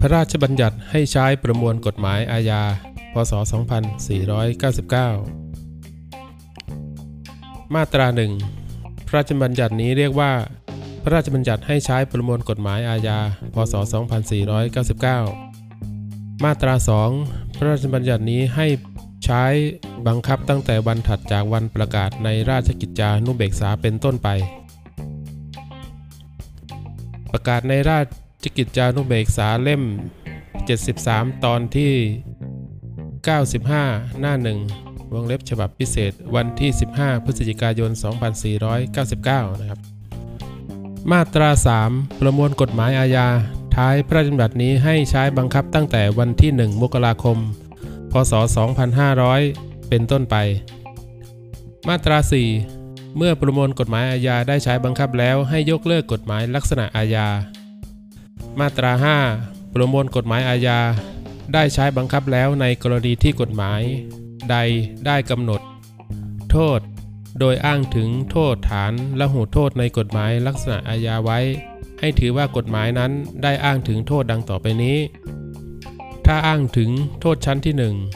พระราชบัญญัติให้ใช้ประมวลกฎหมายอาญา พศ 2499 มาตราหนึ่งพระราชบัญญัตินี้เรียกว่า พระราชบัญญัติให้ใช้ประมวลกฎหมายอาญา พศ 2499 มาตรา 2 พระราชบัญญัตินี้ให้ใช้บังคับตั้งแต่วันถัดจากวันประกาศในราชกิจจานุเบกษาเป็นต้นไป ประกาศในราช กิจจานุเบกษาเล่ม 73 ตอนที่ 95 หน้าหนึ่งวงเล็บฉบับพิเศษวันที่ 15 พฤศจิกายน 2499 นะครับ มาตรา 3 ประมวลกฎหมายอาญา ท้ายพระราชบัญญัตินี้ให้ใช้บังคับตั้งแต่วันที่ 1 มกราคม พศ 2500 เป็นต้นไป มาตรา 4 เมื่อประมวลกฎหมายอาญาได้ใช้บังคับแล้วให้ยกเลิกกฎหมายลักษณะอาญา มาตรา 5 ประมวลกฎหมายอาญา ได้ใช้บังคับแล้วในกรณีที่กฎหมาย ใดได้กำหนด โทษ โดยอ้างถึงโทษฐานและหูโทษในกฎหมายลักษณะอาญาไว้ ให้ถือว่ากฎหมายนั้นได้อ้างถึงโทษดังต่อไปนี้ ถ้าอ้างถึงโทษชั้นที่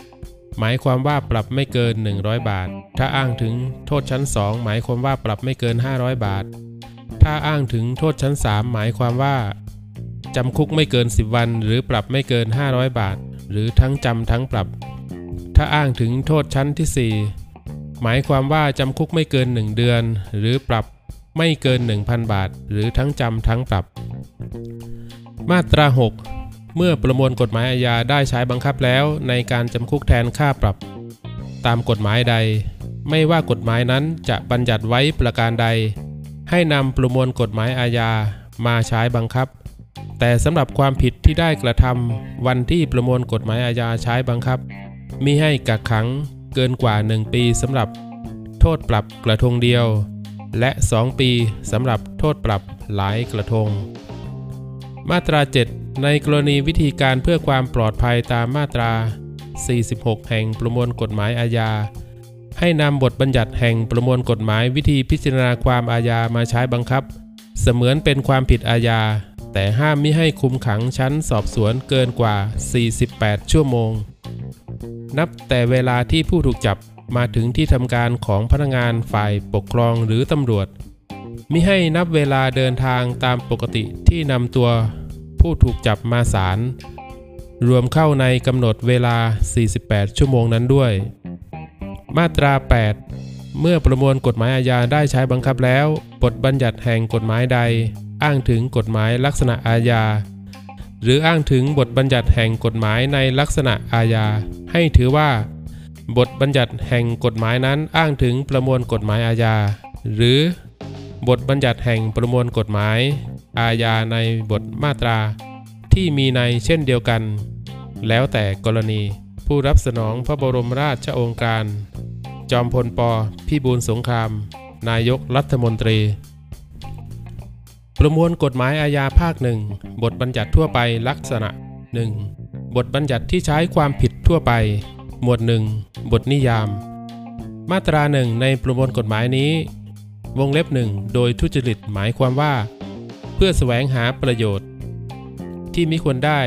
1หมายความว่าปรับไม่เกิน 100 บาท ถ้าอ้างถึงโทษชั้น 2 หมายความว่าปรับไม่เกิน 500 บาท ถ้าอ้างถึงโทษชั้น 3 หมายความว่า จำคุกไม่เกิน 10 วัน หรือปรับไม่เกิน 500 บาท หรือทั้งจำทั้งปรับ ถ้าอ้างถึงโทษชั้นที่ 4 หมายความว่าจำคุกไม่เกิน 1 เดือน หรือปรับไม่เกิน 1,000 บาท หรือทั้งจำทั้งปรับ มาตรา 6 เมื่อประมวลกฎหมายอาญาได้ใช้บังคับแล้วในการจำคุกแทนค่าปรับ ตามกฎหมายใด ไม่ว่ากฎหมายนั้นจะบัญญัติไว้ประการใด ให้นำประมวลกฎหมายอาญามาใช้บังคับ แต่สำหรับความผิดที่ได้กระทำวันที่ประมวลกฎหมายอาญาใช้บังคับ มิให้กักขังเกินกว่า 1 ปีสำหรับโทษปรับกระทงเดียว และ 2 ปีสำหรับโทษปรับหลายกระทง มาตรา 7 ในกรณีวิธีการเพื่อความปลอดภัยตามมาตรา 46 แห่งประมวลกฎหมายอาญา ให้นำบทบัญญัติแห่งประมวลกฎหมายวิธีพิจารณาความอาญามาใช้บังคับ เสมือนเป็นความผิดอาญา แต่ห้ามมิให้คุมขังชั้นสอบสวนเกินกว่า 48 ชั่วโมง นับแต่เวลาที่ผู้ถูกจับมาถึงที่ทำการของพนักงานฝ่ายปกครองหรือตำรวจ มิให้นับเวลาเดินทางตามปกติที่นำตัวผู้ถูกจับมาศาลรวมเข้าในกำหนดเวลา 48 ชั่วโมงนั้นด้วย มาตรา 8 เมื่อประมวลกฎหมายอาญาได้ใช้บังคับแล้ว บทบัญญัติแห่งกฎหมายใด อ้างถึงกฎหมายลักษณะอาญา หรืออ้างถึงบทบัญญัติแห่งกฎหมายในลักษณะอาญา ให้ถือว่า บทบัญญัติแห่งกฎหมายนั้นอ้างถึงประมวลกฎหมายอาญา หรือบทบัญญัติแห่งประมวลกฎหมาย อาญาในบทมาตรา ที่มีในเช่นเดียวกัน แล้วแต่กรณีผู้รับสนองพระบรมราชโองการ จอมพลปพิบูลสงคราม นายกรัฐมนตรี ประมวลกฎหมายอาญาภาคหนึ่งบทบัญญัติทั่วไปลักษณะ 1. บทบัญญัติที่ใช้ความผิดทั่วไป หมวด 1 บทนิยาม มาตราหนึ่งในประมวลกฎหมายนี้ วงเล็บหนึ่งโดยทุจริตหมายความว่า เพื่อแสวงหาประโยชน์ ที่มิควรได้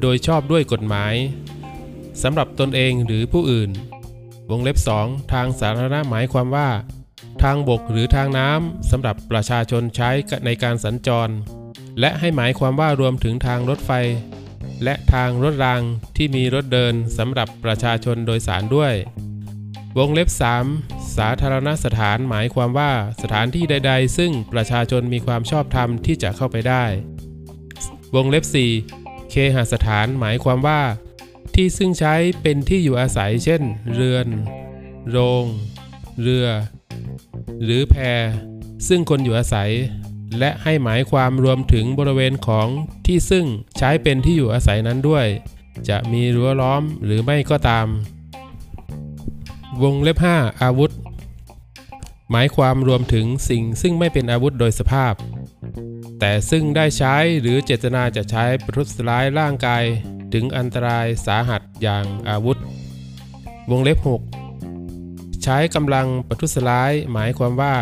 โดยชอบด้วยกฎหมายสำหรับตนเองหรือผู้อื่น วงเล็บ 2 ทางสาธารณะหมายความว่า ทางบกหรือทางน้ำสำหรับประชาชนใช้ในการสัญจร และให้หมายความว่ารวมถึงทางรถไฟ และทางรถรางที่มีรถเดินสำหรับประชาชนโดยสารด้วย วงเล็บ 3 สาธารณสถานหมายความว่าสถานที่ใด ๆ ซึ่งประชาชนมีความชอบธรรมที่จะเข้าไปได้ วงเล็บ 4 เคหสถานหมายความว่า ที่ซึ่งใช้เป็นที่อยู่อาศัย เช่น เรือน โรง เรือ หรือแพซึ่งคนอยู่อาศัย และให้หมายความรวมถึงบริเวณของที่ซึ่งใช้เป็นที่อยู่อาศัยนั้นด้วย จะมีรั้วล้อมหรือไม่ก็ตาม วงเล็บ 5 อาวุธ หมายความรวมถึงสิ่งซึ่งไม่เป็นอาวุธโดยสภาพ แต่ซึ่งได้ใช้หรือเจตนาจะใช้ประทุษร้ายร่างกายถึงอันตรายสาหัสอย่างอาวุธ วงเล็บ 6 ใช้กำลังประทุษร้ายหมายความว่า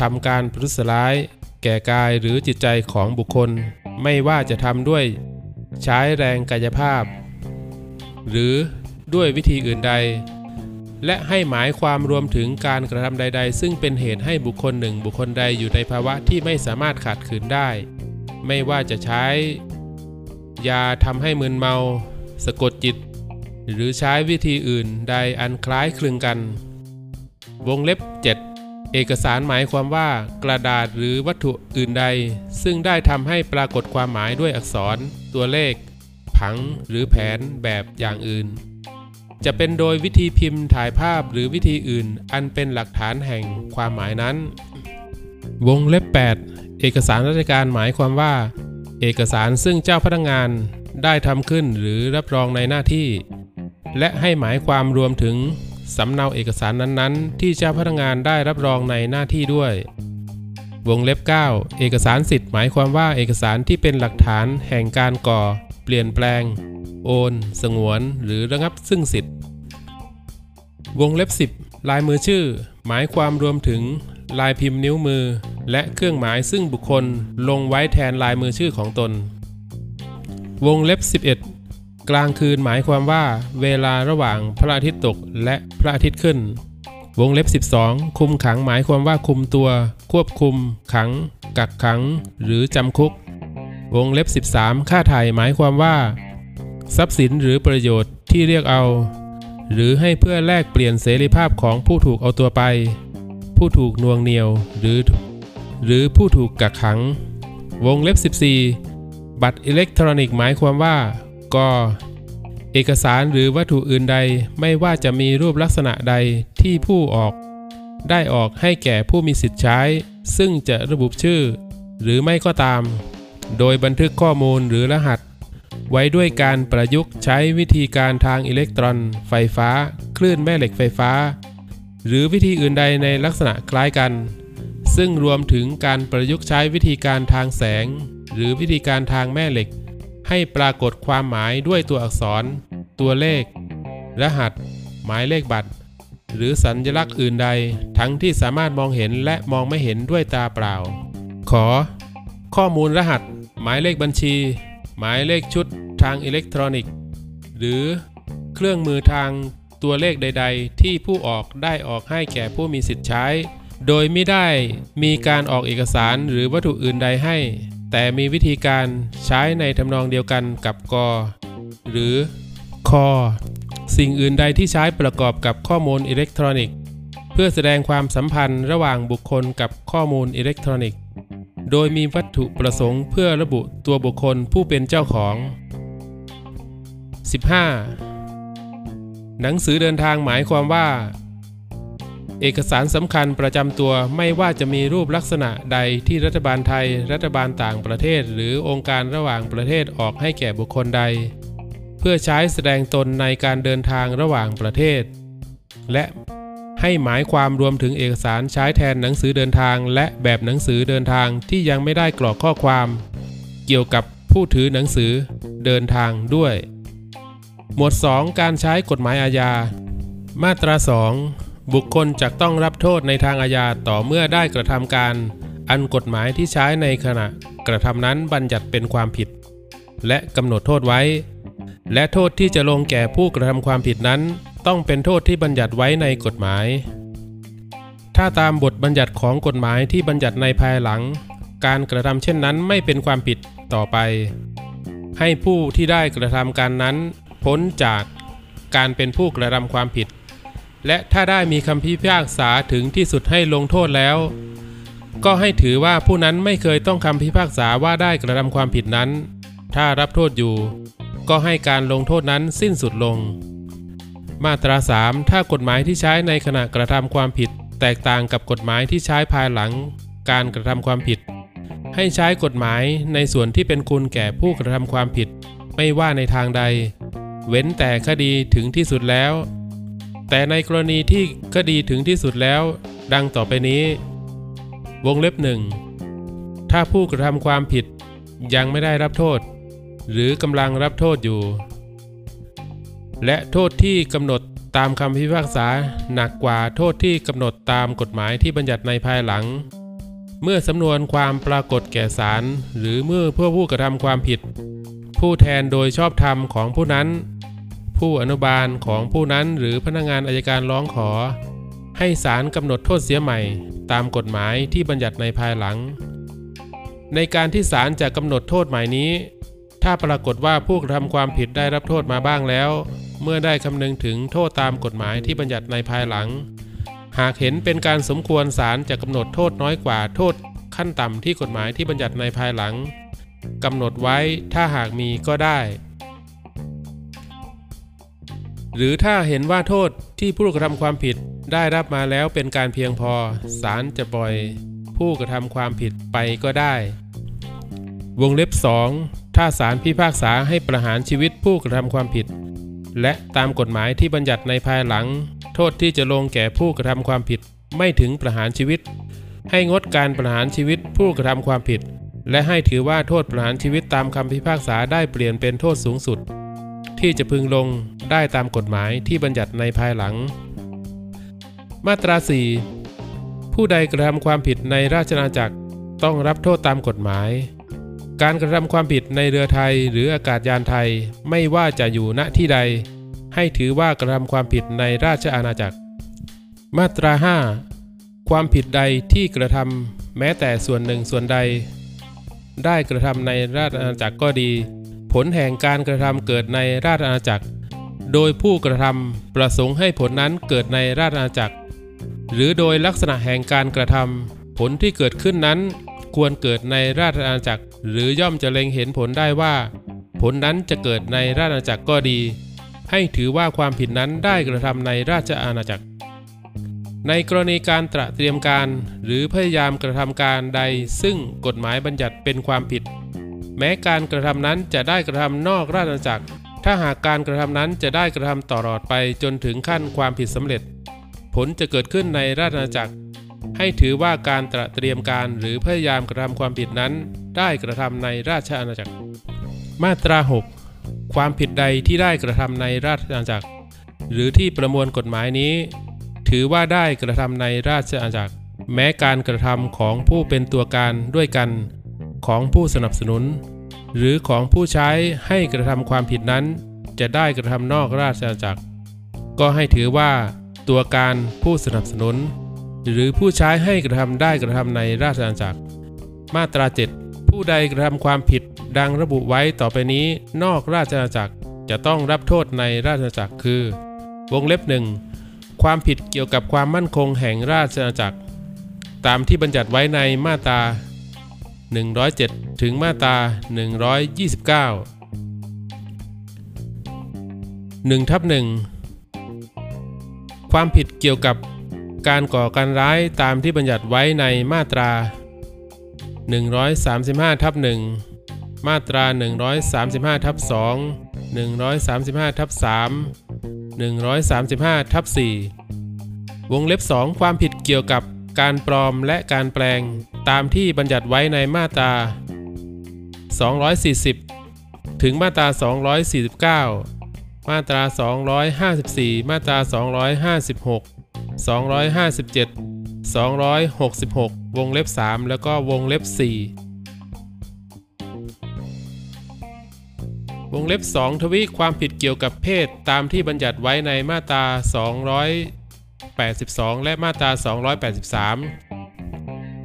ทำการประทุษร้าย แก่กายหรือจิตใจของบุคคล ไม่ว่าจะทำด้วย ใช้แรงกายภาพ หรือด้วยวิธีอื่นใด และให้หมายความรวมถึงการกระทำใด ๆ ซึ่งเป็นเหตุให้บุคคลหนึ่งบุคคลใดอยู่ในภาวะที่ไม่สามารถขาดขืนได้ ไม่ว่าจะใช้ ยาทำให้มึนเมา สะกดจิต หรือใช้วิธีอื่นใดอันคล้ายคลึงกัน วงเล็บ 7 เอกสารหมายความว่ากระดาษหรือวัตถุอื่นใด ซึ่งได้ทำให้ปรากฏความหมายด้วยอักษร ตัวเลข ผังหรือแผนแบบอย่างอื่น จะเป็นโดยวิธีพิมพ์ถ่ายภาพหรือวิธีอื่น อันเป็นหลักฐานแห่งความหมายนั้น วงเล็บ 8 เอกสารราชการหมายความว่า เอกสารซึ่งเจ้าพนักงานได้ทำขึ้นหรือรับรองในหน้าที่ และให้หมายความรวมถึงสำเนาเอกสารนั้นๆ ที่เจ้าพนักงานได้รับรองในหน้าที่ด้วย วงเล็บ 9 เอกสารสิทธิ์หมายความว่าเอกสารที่เป็นหลักฐานแห่งการก่อ เปลี่ยนแปลง โอน สงวน หรือระงับซึ่งสิทธิ์ วงเล็บ 10 ลายมือชื่อ หมายความรวมถึงลายพิมพ์นิ้วมือ และเครื่องหมายซึ่งบุคคลลงไว้แทนลายมือชื่อของตน วงเล็บ 11 กลางคืนหมายความว่าเวลาระหว่างพระอาทิตย์ตกและพระอาทิตย์ขึ้น วงเล็บ 12 คุมขังหมายความว่าคุมตัว ควบคุม ขัง กักขัง หรือจำคุก วงเล็บ 13 ค่าไถ่หมายความว่า ทรัพย์สินหรือประโยชน์ที่เรียกเอา หรือให้เพื่อแลกเปลี่ยนเสรีภาพของผู้ถูกเอาตัวไป ผู้ถูกนวงเหนียวหรือ หรือผู้ถูกกักขัง วงเล็บ 14 บัตรอิเล็กทรอนิกส์หมายความว่า กเอกสารหรือวัตถุอื่นใดไม่ว่าจะมีรูปลักษณะใดที่ผู้ออก ได้ออกให้แก่ผู้มีสิทธิ์ใช้ ซึ่งจะระบุชื่อ หรือไม่ก็ตาม โดยบันทึกข้อมูลหรือรหัส ไว้ด้วยการประยุกต์ใช้วิธีการทางอิเล็กตรอน ไฟฟ้า คลื่นแม่เหล็กไฟฟ้า หรือวิธีอื่นใดในลักษณะคล้ายกัน ซึ่งรวมถึงการประยุกต์ใช้วิธีการทางแสง หรือวิธีการทางแม่เหล็ก ให้ปรากฏความหมายด้วยตัวอักษร ตัวเลข รหัส หมายเลขบัตร หรือสัญลักษณ์อื่นใด ทั้งที่สามารถมองเห็นและมองไม่เห็นด้วยตาเปล่า ขอ ข้อมูลรหัส หมายเลขบัญชี หมายเลขชุดทางอิเล็กทรอนิกส์ หรือเครื่องมือทางตัวเลขใด ๆ ที่ผู้ออกได้ออกให้แก่ผู้มีสิทธิ์ใช้ โดยไม่ได้มีการออกเอกสารหรือวัตถุอื่นใดให้ แต่มีวิธีการใช้ในทำนองเดียวกันกับกหรือคอสิ่งอื่นใดที่ใช้ประกอบกับข้อมูลอิเล็กทรอนิกส์เพื่อแสดงความสัมพันธ์ระหว่างบุคคลกับข้อมูลอิเล็กทรอนิกส์ โดยมีวัตถุประสงค์เพื่อระบุตัวบุคคลผู้เป็นเจ้าของ 15. หนังสือเดินทางหมายความว่า เอกสารสำคัญประจำตัวไม่ว่าจะมีรูปลักษณะใดที่รัฐบาลไทย รัฐบาลต่างประเทศ หรือองค์การระหว่างประเทศออกให้แก่บุคคลใด เพื่อใช้แสดงตนในการเดินทางระหว่างประเทศ และให้หมายความรวมถึงเอกสารใช้แทนหนังสือเดินทาง และแบบหนังสือเดินทางที่ยังไม่ได้กรอกข้อความ เกี่ยวกับผู้ถือหนังสือเดินทางด้วย หมวด 2 การใช้กฎหมายอาญา มาตรา 2 บุคคลจะต้องรับโทษในทางอาญาต่อเมื่อได้กระทำการ อันกฎหมายที่ใช้ในขณะกระทำนั้นบัญญัติเป็นความผิด และกำหนดโทษไว้ และโทษที่จะลงแก่ผู้กระทำความผิดนั้น ต้องเป็นโทษที่บัญญัติไว้ในกฎหมาย ถ้าตามบทบัญญัติของกฎหมายที่บัญญัติในภายหลัง การกระทำเช่นนั้นไม่เป็นความผิดต่อไป ให้ผู้ที่ได้กระทำการนั้น พ้นจากการเป็นผู้กระทำความผิด และถ้าได้มีคำพิพากษาถึงที่สุดให้ลงโทษแล้ว ก็ให้ถือว่าผู้นั้นไม่เคยต้องคำพิพากษาว่าได้กระทำความผิดนั้น ถ้ารับโทษอยู่ ก็ให้การลงโทษนั้นสิ้นสุดลง มาตรา 3 ถ้ากฎหมายที่ใช้ในขณะกระทำความผิด แตกต่างกับกฎหมายที่ใช้ภายหลัง การกระทำความผิด ให้ใช้กฎหมายในส่วนที่เป็นคุณแก่ผู้กระทำความผิด ไม่ว่าในทางใด เว้นแต่คดีถึงที่สุดแล้ว แต่ในกรณีที่คดีถึงที่สุดแล้ว ดังต่อไปนี้ วงเล็บหนึ่งถ้าผู้กระทำความผิดยังไม่ได้รับโทษ หรือกำลังรับโทษอยู่ และโทษที่กำหนดตามคำพิพากษาหนักกว่าโทษที่กำหนดตามกฎหมายที่บัญญัติในภายหลัง เมื่อสำนวนความปรากฏแก่ศาลหรือเมื่อเพื่อผู้กระทำความผิด ผู้แทนโดยชอบธรรมของผู้นั้น ผู้อนุบาลของผู้นั้นหรือพนักงานอายการร้องขอ ให้ศาลกำหนดโทษเสียใหม่ ตามกฎหมายที่บัญญัติในภายหลัง ในการที่ศาลจะกำหนดโทษหมายนี้ ถ้าปรากฏว่าผู้กระทำความผิดได้รับโทษมาบ้างแล้ว เมื่อได้คำนึงถึงโทษตามกฎหมายที่บัญญัติในภายหลัง หากเห็นเป็นการสมควรศาลจะกำหนดโทษน้อยกว่าโทษ ขั้นต่ำที่กฎหมายที่บัญญัติในภายหลังกำหนดไว้ถ้าหากมีก็ได้ หรือถ้าเห็นว่าโทษที่ผู้กระทำความผิดได้รับมาแล้วเป็นการเพียงพอศาลจะปล่อย ผู้กระทำความผิดไปก็ได้ วงเล็บ 2 ถ้าศาลพิพากษาให้ประหารชีวิตผู้กระทำความผิด และตามกฎหมายที่บัญญัติในภายหลัง โทษที่จะลงแก่ผู้กระทำความผิดไม่ถึงประหารชีวิต ให้งดการประหารชีวิตผู้กระทำความผิด และให้ถือว่าโทษประหารชีวิตตามคำพิพากษาได้เปลี่ยนเป็นโทษสูงสุด ที่จะพึงลงได้ตามกฎหมายที่บัญญัติในภายหลัง มาตรา 4 ผู้ใดกระทำความผิดในราชอาณาจักรต้องรับโทษตามกฎหมาย การกระทำความผิดในเรือไทยหรืออากาศยานไทยไม่ว่าจะอยู่ณที่ใด ให้ถือว่ากระทำความผิดในราชอาณาจักร มาตรา 5 ความผิดใดที่กระทำแม้แต่ส่วนหนึ่งส่วนใด ได้กระทำในราชอาณาจักรก็ดี ลแห่งการกระทำเกิดในราชอาณาจักร โดยผู้กระทำประสงค์ให้ผลนั้นเกิดในราชอาณาจักร หรือโดยลักษณะแห่งการกระทำผลที่เกิดขึ้นนั้น ควรเกิดในราชอาณาจักร หรือย่อมจะเล็งเห็นผลได้ว่า ผลนั้นจะเกิดในราชอาณาจักรก็ดี ให้ถือว่าความผิดนั้นได้กระทำในราชอาณาจักร ในกรณีการตระเตรียมการ หรือพยายามกระทำการใดซึ่งกฎหมายบัญญัติเป็นความผิด แม้การกระทำนั้นจะได้กระทำนอกราชอาณาจักร ถ้าหากการกระทำนั้นจะได้กระทำต่อรอดไปจนถึงขั้นความผิดสำเร็จ ผลจะเกิดขึ้นในราชอาณาจักร ให้ถือว่าการตระเตรียมการหรือพยายามกระทำความผิดนั้น ได้กระทำในราชอาณาจักร มาตรา 6 ความผิดใดที่ได้กระทำในราชอาณาจักร หรือที่ประมวลกฎหมายนี้ ถือว่าได้กระทำในราชอาณาจักร แม้การกระทำของผู้เป็นตัวการด้วยกัน ของผู้สนับสนุน หรือของผู้ใช้ให้กระทำความผิดนั้น จะได้กระทำนอกราชอาณาจักร ก็ให้ถือว่า ตัวการผู้สนับสนุน หรือผู้ใช้ให้กระทำได้กระทำในราชอาณาจักร มาตรา7ผู้ใดกระทำความผิดดังระบุไว้ต่อไปนี้นอกราชอาณาจักรจะต้องรับโทษในราชอาณาจักรคือ วงเล็บหนึ่งความผิดเกี่ยวกับความมั่นคงแห่งราชอาณาจักร ตามที่บัญญัติไว้ในมาตรา 107 ถึงมาตรา 129 1ทับ1ความผิดเกี่ยวกับการก่อการร้ายตามที่บัญญัติไว้ในมาตรา 135ทับ1มาตรา 135ทับ2 135ทับ3 135ทับ4วงเล็บ 2 ความผิดเกี่ยวกับการปลอมและการแปลง ตามที่บัญญัติไว้ในมาตรา 240 ถึงมาตรา 249 มาตรา 254 มาตรา 256 257 266 วงเล็บ 3 แล้วก็วงเล็บ 4 วงเล็บ 2 ทวีความผิดเกี่ยวกับเพศตามที่บัญญัติไว้ในมาตรา 282 และมาตรา 283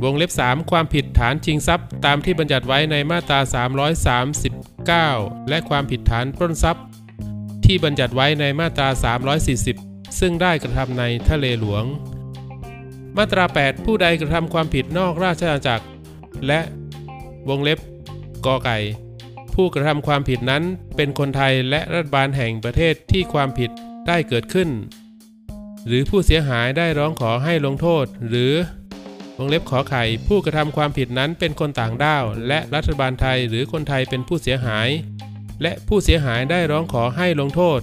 วงเล็บ 3 ความผิดฐานชิงทรัพย์ ตามที่บัญญัติไว้ในมาตรา 339 และความผิดฐานปล้นทรัพย์ ที่บัญญัติไว้ในมาตรา 340 ซึ่งได้กระทำในทะเลหลวง มาตรา 8 ผู้ใดกระทำความผิดนอกราชอาณาจักร และวงเล็บกอไก่ ผู้กระทำความผิดนั้นเป็นคนไทยและรัฐบาลแห่งประเทศที่ความผิดได้เกิดขึ้น หรือผู้เสียหายได้ร้องขอให้ลงโทษหรือ วงเล็บขอไข่ ผู้กระทำความผิดนั้นเป็นคนต่างด้าว และรัฐบาลไทยหรือคนไทยเป็นผู้เสียหาย และผู้เสียหายได้ร้องขอให้ลงโทษ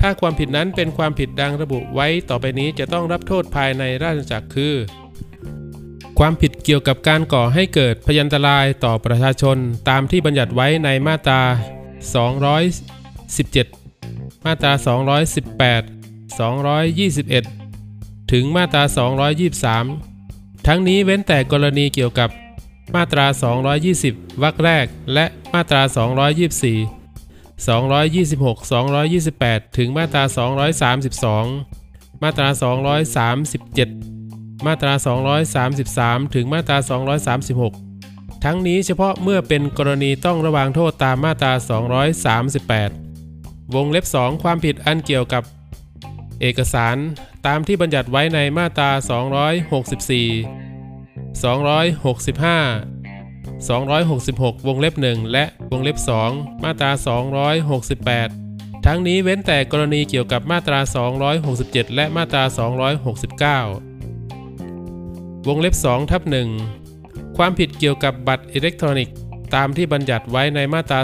ถ้าความผิดนั้นเป็นความผิดดังระบุไว้ต่อไปนี้จะต้องรับโทษภายในราชจักรคือ ความผิดเกี่ยวกับการก่อให้เกิดพยันตรายต่อประชาชนตามที่บัญญัติไว้ในมาตรา 217 มาตรา 218 221 ถึงมาตรา 223 ทั้งนี้เว้นแต่กรณีเกี่ยวกับมาตรา 220 วรรคแรก และมาตรา 224 226 228 ถึงมาตรา 232 มาตรา 237 มาตรา 233 ถึงมาตรา 236 ทั้งนี้เฉพาะเมื่อเป็นกรณีต้องระวางโทษตามมาตรา 238 วงเล็บ 2 ความผิดอันเกี่ยวกับ เอกสารตามที่บัญญัติไว้ในมาตรา 264 265 266 วงเล็บ 1 และวงเล็บ 2 มาตรา 268 ทั้งนี้เว้นแต่กรณีเกี่ยวกับมาตรา 267 และมาตรา 269 วงเล็บ2ทับ1ความผิดเกี่ยวกับบัตรอิเล็กทรอนิกส์ตามที่บัญญัติไว้ในมาตรา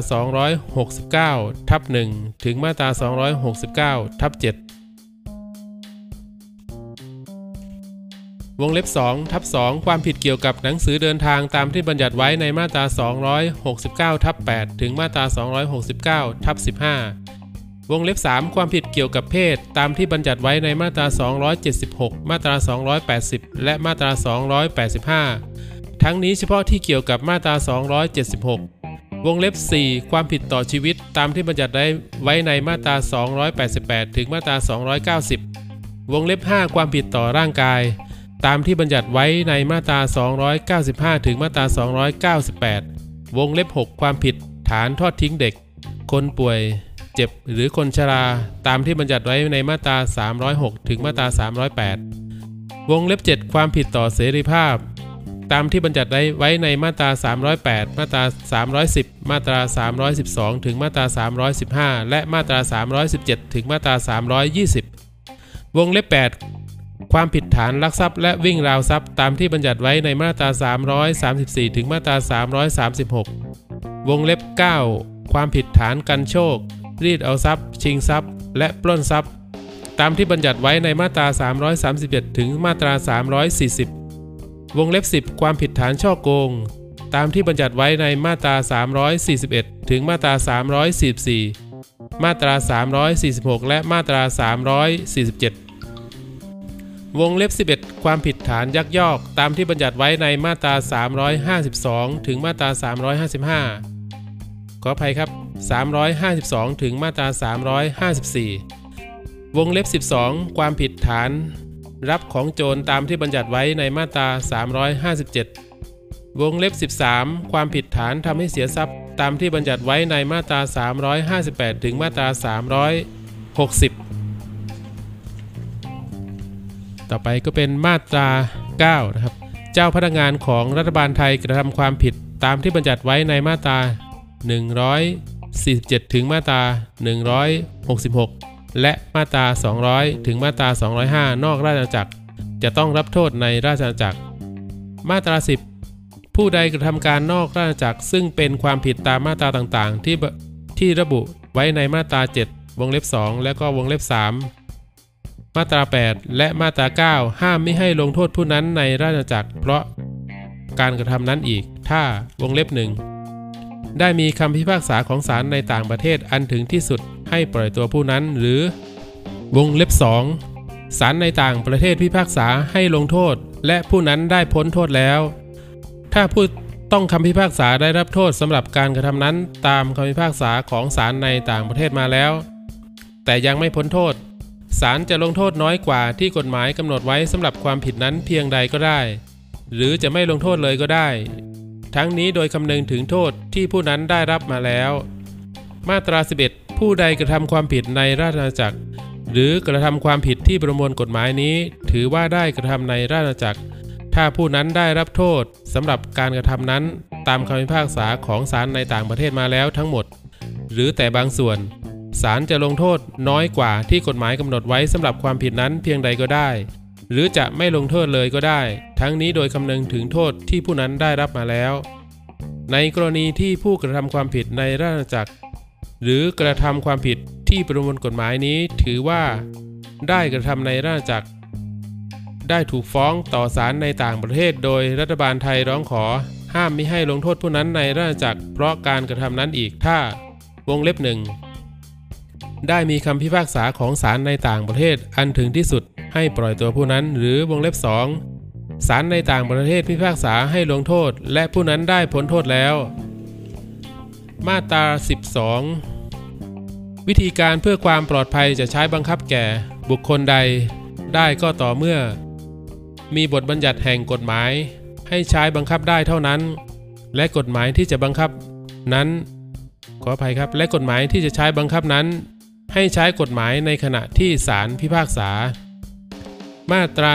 269 ทับ 1 ถึงมาตรา 269 ทับ 7 วงเล็บ2ทับ2ความผิดเกี่ยวกับหนังสือเดินทางตามที่บัญญัติไว้ในมาตรา 269ทับ8ถึงมาตรา 269ทับ15 วงเล็บ 3 ความผิดเกี่ยวกับเพศ ตามที่บัญญัติไว้ในมาตรา 276 มาตรา 280 และมาตรา 285 ทั้งนี้เฉพาะที่เกี่ยวกับมาตรา 276 วงเล็บ 4 ความผิดต่อชีวิต ตามที่บัญญัติได้ไว้ในมาตรา 288 ถึงมาตรา 290 วงเล็บ 5 ความผิดต่อร่างกาย ตามที่บัญญัติไว้ในมาตรา 295 ถึงมาตรา 298 วงเล็บ 6 ความผิดฐานทอดทิ้งเด็ก คนป่วยเจ็บหรือคนชรา ตามที่บัญญัติไว้ในมาตรา 306 ถึงมาตรา 308 วงเล็บ 7 ความผิดต่อเสรีภาพ ตามที่บัญญัติไว้ในมาตรา 308 มาตรา 310 มาตรา 312 ถึงมาตรา 315 และมาตรา 317 ถึงมาตรา 320 วงเล็บ 8 ความผิดฐานลักทรัพย์และวิ่งราวทรัพย์ตามที่บัญญัติไว้ในมาตรา 334 ถึงมาตรา 336 วงเล็บ 9 ความผิดฐานกันโชค รีดเอาทรัพย์ ชิงทรัพย์ และปล้นทรัพย์ ตามที่บัญญัติไว้ในมาตรา 331 ถึงมาตรา 340 วงเล็บ 10 ความผิดฐานช่อโกง ตามที่บัญญัติไว้ในมาตรา 341 ถึงมาตรา 344 มาตรา 346 และมาตรา 347 วงเล็บ 11 ความผิดฐานยักยอก ตามที่บัญญัติไว้ในมาตรา 352 ถึงมาตรา 355 ขออภัยครับ 352 ถึงมาตรา 354 วงเล็บ 12 ความผิดฐาน รับของโจรตามที่บัญญัติไว้ในมาตรา 357 วงเล็บ 13 ความผิดฐานทำให้เสียทรัพย์ตามที่บัญญัติไว้ในมาตรา 358 ถึงมาตรา 360 ต่อไปก็เป็นมาตรา 9 นะครับ เจ้าพนักงานของรัฐบาลไทยกระทำความผิดตามที่บัญญัติไว้ในมาตรา 147 ถึงมาตรา 166 และมาตรา 200 ถึงมาตรา 205 นอกราชอาณาจักร จะต้องรับโทษในราชอาณาจักร มาตรา 10 ผู้ใดกระทำการนอกราชอาณาจักร ซึ่งเป็นความผิดตามมาตราต่างๆ ที่ที่ระบุไว้ในมาตรา 7 วงเล็บ 2 และก็วงเล็บ 3 มาตรา 8 และมาตรา 9 ห้ามไม่ให้ลงโทษผู้นั้นในราชจักร เพราะการกระทำนั้นอีก ถ้าวงเล็บหนึ่งได้มีคำพิพากษาของศาลในต่างประเทศอันถึงที่สุดให้ปล่อยตัวผู้นั้นหรือ วงเล็บ 2 ศาลในต่างประเทศพิพากษาให้ลงโทษ และผู้นั้นได้พ้นโทษแล้ว ถ้าผู้ต้องคำพิพากษาได้รับโทษสำหรับการกระทำนั้น ตามคำพิพากษาของศาลในต่างประเทศมาแล้ว แต่ยังไม่พ้นโทษ ศาลจะลงโทษน้อยกว่าที่กฎหมายกำหนดไว้สำหรับความผิดนั้นเพียงใดก็ได้ หรือจะไม่ลงโทษเลยก็ได้ ทั้งนี้โดยคำนึงถึงโทษที่ผู้นั้นได้รับมาแล้ว มาตรา 11 ผู้ใดกระทำความผิดในราชอาณาจักร หรือกระทำความผิดที่ประมวลกฎหมายนี้ ถือว่าได้กระทำในราชอาณาจักร ถ้าผู้นั้นได้รับโทษสำหรับการกระทำนั้น ตามคำพิพากษาของศาลในต่างประเทศมาแล้วทั้งหมด หรือแต่บางส่วน ศาลจะลงโทษน้อยกว่าที่กฎหมายกำหนดไว้สำหรับความผิดนั้นเพียงใดก็ได้ หรือจะไม่ลงโทษเลยก็ได้ ทั้งนี้โดยคำนึงถึงโทษที่ผู้นั้นได้รับมาแล้ว ในกรณีที่ผู้กระทำความผิดในราชจักร หรือกระทำความผิดที่ประมวลกฎหมายนี้ถือว่า ได้กระทำในราชจักร ได้ถูกฟ้องต่อศาลในต่างประเทศ โดยรัฐบาลไทยร้องขอ ห้ามไม่ให้ลงโทษผู้นั้นในราชจักร เพราะการกระทำนั้นอีกถ้าวงเล็บหนึ่ง ได้มีคำพิพากษาของศาลในต่างประเทศอันถึงที่สุดให้ปล่อยตัวผู้นั้นหรือวงเล็บสองศาลในต่างประเทศพิพากษาให้ลงโทษ และผู้นั้นได้พ้นโทษแล้ว มาตรา 12 วิธีการเพื่อความปลอดภัยจะใช้บังคับแก่บุคคลใด ได้ก็ต่อเมื่อ มีบทบัญญัติแห่งกฎหมาย ให้ใช้บังคับได้เท่านั้น และกฎหมายที่จะบังคับนั้น ขออภัยครับ และกฎหมายที่จะใช้บังคับนั้น ให้ใช้กฎหมายในขณะที่ศาลพิพากษา มาตรา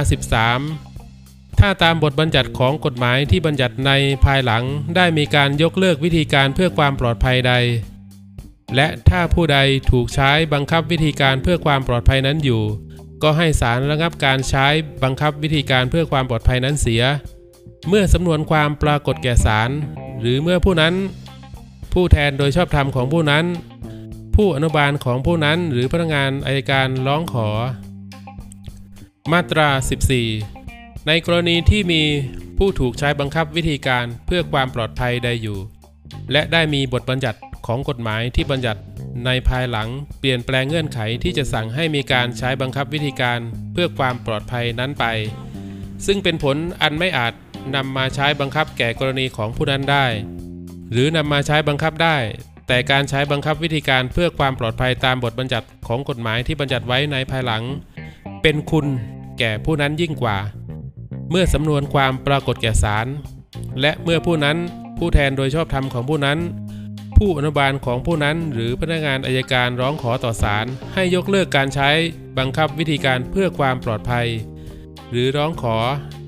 13 ถ้าตามบทบัญญัติของกฎหมายที่บัญญัติในภายหลังได้มีการยกเลิกวิธีการเพื่อความปลอดภัยใด และถ้าผู้ใดถูกใช้บังคับวิธีการเพื่อความปลอดภัยนั้นอยู่ ก็ให้ศาลระงับการใช้บังคับวิธีการเพื่อความปลอดภัยนั้นเสีย เมื่อสำนวนความปรากฏแก่ศาลหรือเมื่อผู้นั้น ผู้แทนโดยชอบธรรมของผู้นั้น ผู้อนุบาลของผู้นั้นหรือพนักงานอายการร้องขอ มาตรา 14 ในกรณีที่มีผู้ถูกใช้บังคับวิธีการเพื่อความปลอดภัยใดอยู่ และได้มีบทบัญญัติของกฎหมายที่บัญญัติในภายหลังเปลี่ยนแปลงเงื่อนไขที่จะสั่งให้มีการใช้บังคับวิธีการเพื่อความปลอดภัยนั้นไป ซึ่งเป็นผลอันไม่อาจนำมาใช้บังคับแก่กรณีของผู้นั้นได้ หรือนำมาใช้บังคับได้ แต่การใช้บังคับวิธีการเพื่อความปลอดภัยตามบทบัญญัติของกฎหมายที่บัญญัติไว้ในภายหลัง เป็นคุณแก่ผู้นั้นยิ่งกว่า เมื่อสำนวนความปรากฏแก่ศาลและเมื่อผู้นั้นผู้แทนโดยชอบธรรมของผู้นั้น ผู้อนุบาลของผู้นั้นหรือพนักงานอายการร้องขอต่อศาลให้ยกเลิกการใช้บังคับวิธีการเพื่อความปลอดภัย หรือร้องขอ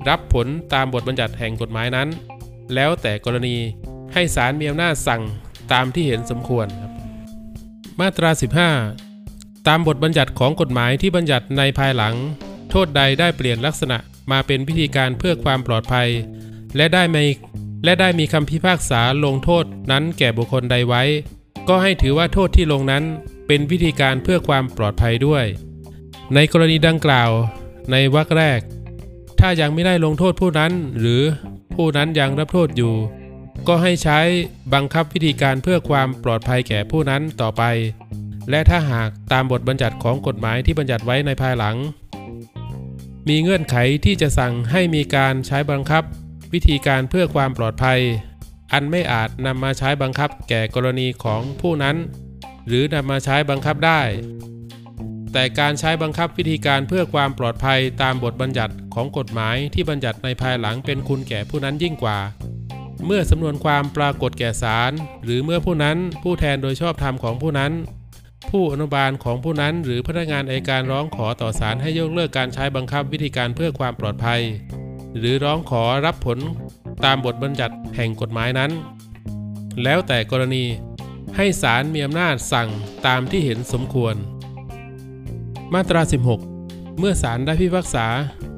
รับผลตามบทบัญญัติแห่งกฎหมายนั้น แล้วแต่กรณีให้ศาลมีอำนาจสั่ง ตามที่เห็นสมควรครับ มาตรา 15 ตามบทบัญญัติของกฎหมายที่บัญญัติในภายหลัง โทษใดได้เปลี่ยนลักษณะมาเป็นพิธีการเพื่อความปลอดภัย และได้มีและได้มีคำพิพากษาลงโทษนั้นแก่บุคคลใดไว้ ก็ให้ถือว่าโทษที่ลงนั้นเป็นวิธีการเพื่อความปลอดภัยด้วย ในกรณีดังกล่าว ในวรรคแรก ถ้ายังไม่ได้ลงโทษผู้นั้น หรือผู้นั้นยังรับโทษอยู่ ก็ให้ใช้บังคับวิธีการเพื่อความปลอดภัยแก่ผู้นั้นต่อไป และถ้าหากตามบทบัญญัติของกฎหมายที่บัญญัติไว้ในภายหลัง มีเงื่อนไขที่จะสั่งให้มีการใช้บังคับ วิธีการเพื่อความปลอดภัย อันไม่อาจนำมาใช้บังคับแก่กรณีของผู้นั้น หรือนำมาใช้บังคับได้ แต่การใช้บังคับวิธีการเพื่อความปลอดภัยตามบทบัญญัติของกฎหมายที่บัญญัติในภายหลังเป็นคุณแก่ผู้นั้นยิ่งกว่า เมื่อสำนวนความปรากฏแก่ศาลหรือเมื่อผู้นั้นผู้แทนโดยชอบธรรมของผู้นั้น ผู้อนุบาลของผู้นั้นหรือพนักงานอัยการร้องขอต่อศาลให้ยกเลิกการใช้บังคับวิธีการเพื่อความปลอดภัย หรือร้องขอรับผลตามบทบัญญัติแห่งกฎหมายนั้น แล้วแต่กรณีให้ศาลมีอำนาจสั่งตามที่เห็นสมควร มาตรา 16 เมื่อศาลได้พิพากษา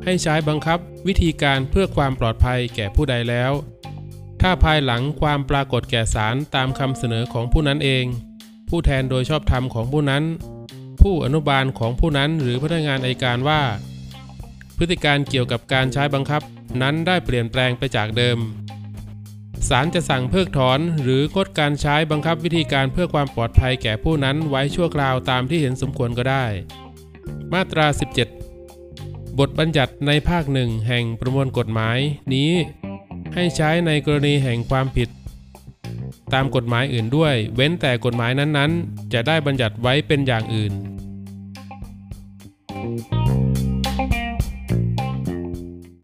ให้ใช้บังคับวิธีการเพื่อความปลอดภัยแก่ผู้ใดแล้ว ถ้าภายหลังความปรากฏแก่ศาลตามคำเสนอของผู้นั้นเอง ผู้แทนโดยชอบธรรมของผู้นั้น ผู้อนุบาลของผู้นั้นหรือพนักงานอัยการว่า พฤติการเกี่ยวกับการใช้บังคับนั้นได้เปลี่ยนแปลงไปจากเดิมศาลจะสั่งเพิกถอนหรืองดการใช้บังคับวิธีการเพื่อความปลอดภัยแก่ผู้นั้นไว้ชั่วคราวตามที่เห็นสมควรก็ได้ มาตรา 17 บทบัญญัติในภาคหนึ่งแห่งประมวลกฎหมายนี้ ให้ใช้ในกรณีแห่งความผิด ตามกฎหมายอื่นด้วย เว้นแต่กฎหมายนั้นๆ จะได้บัญญัติไว้เป็นอย่างอื่น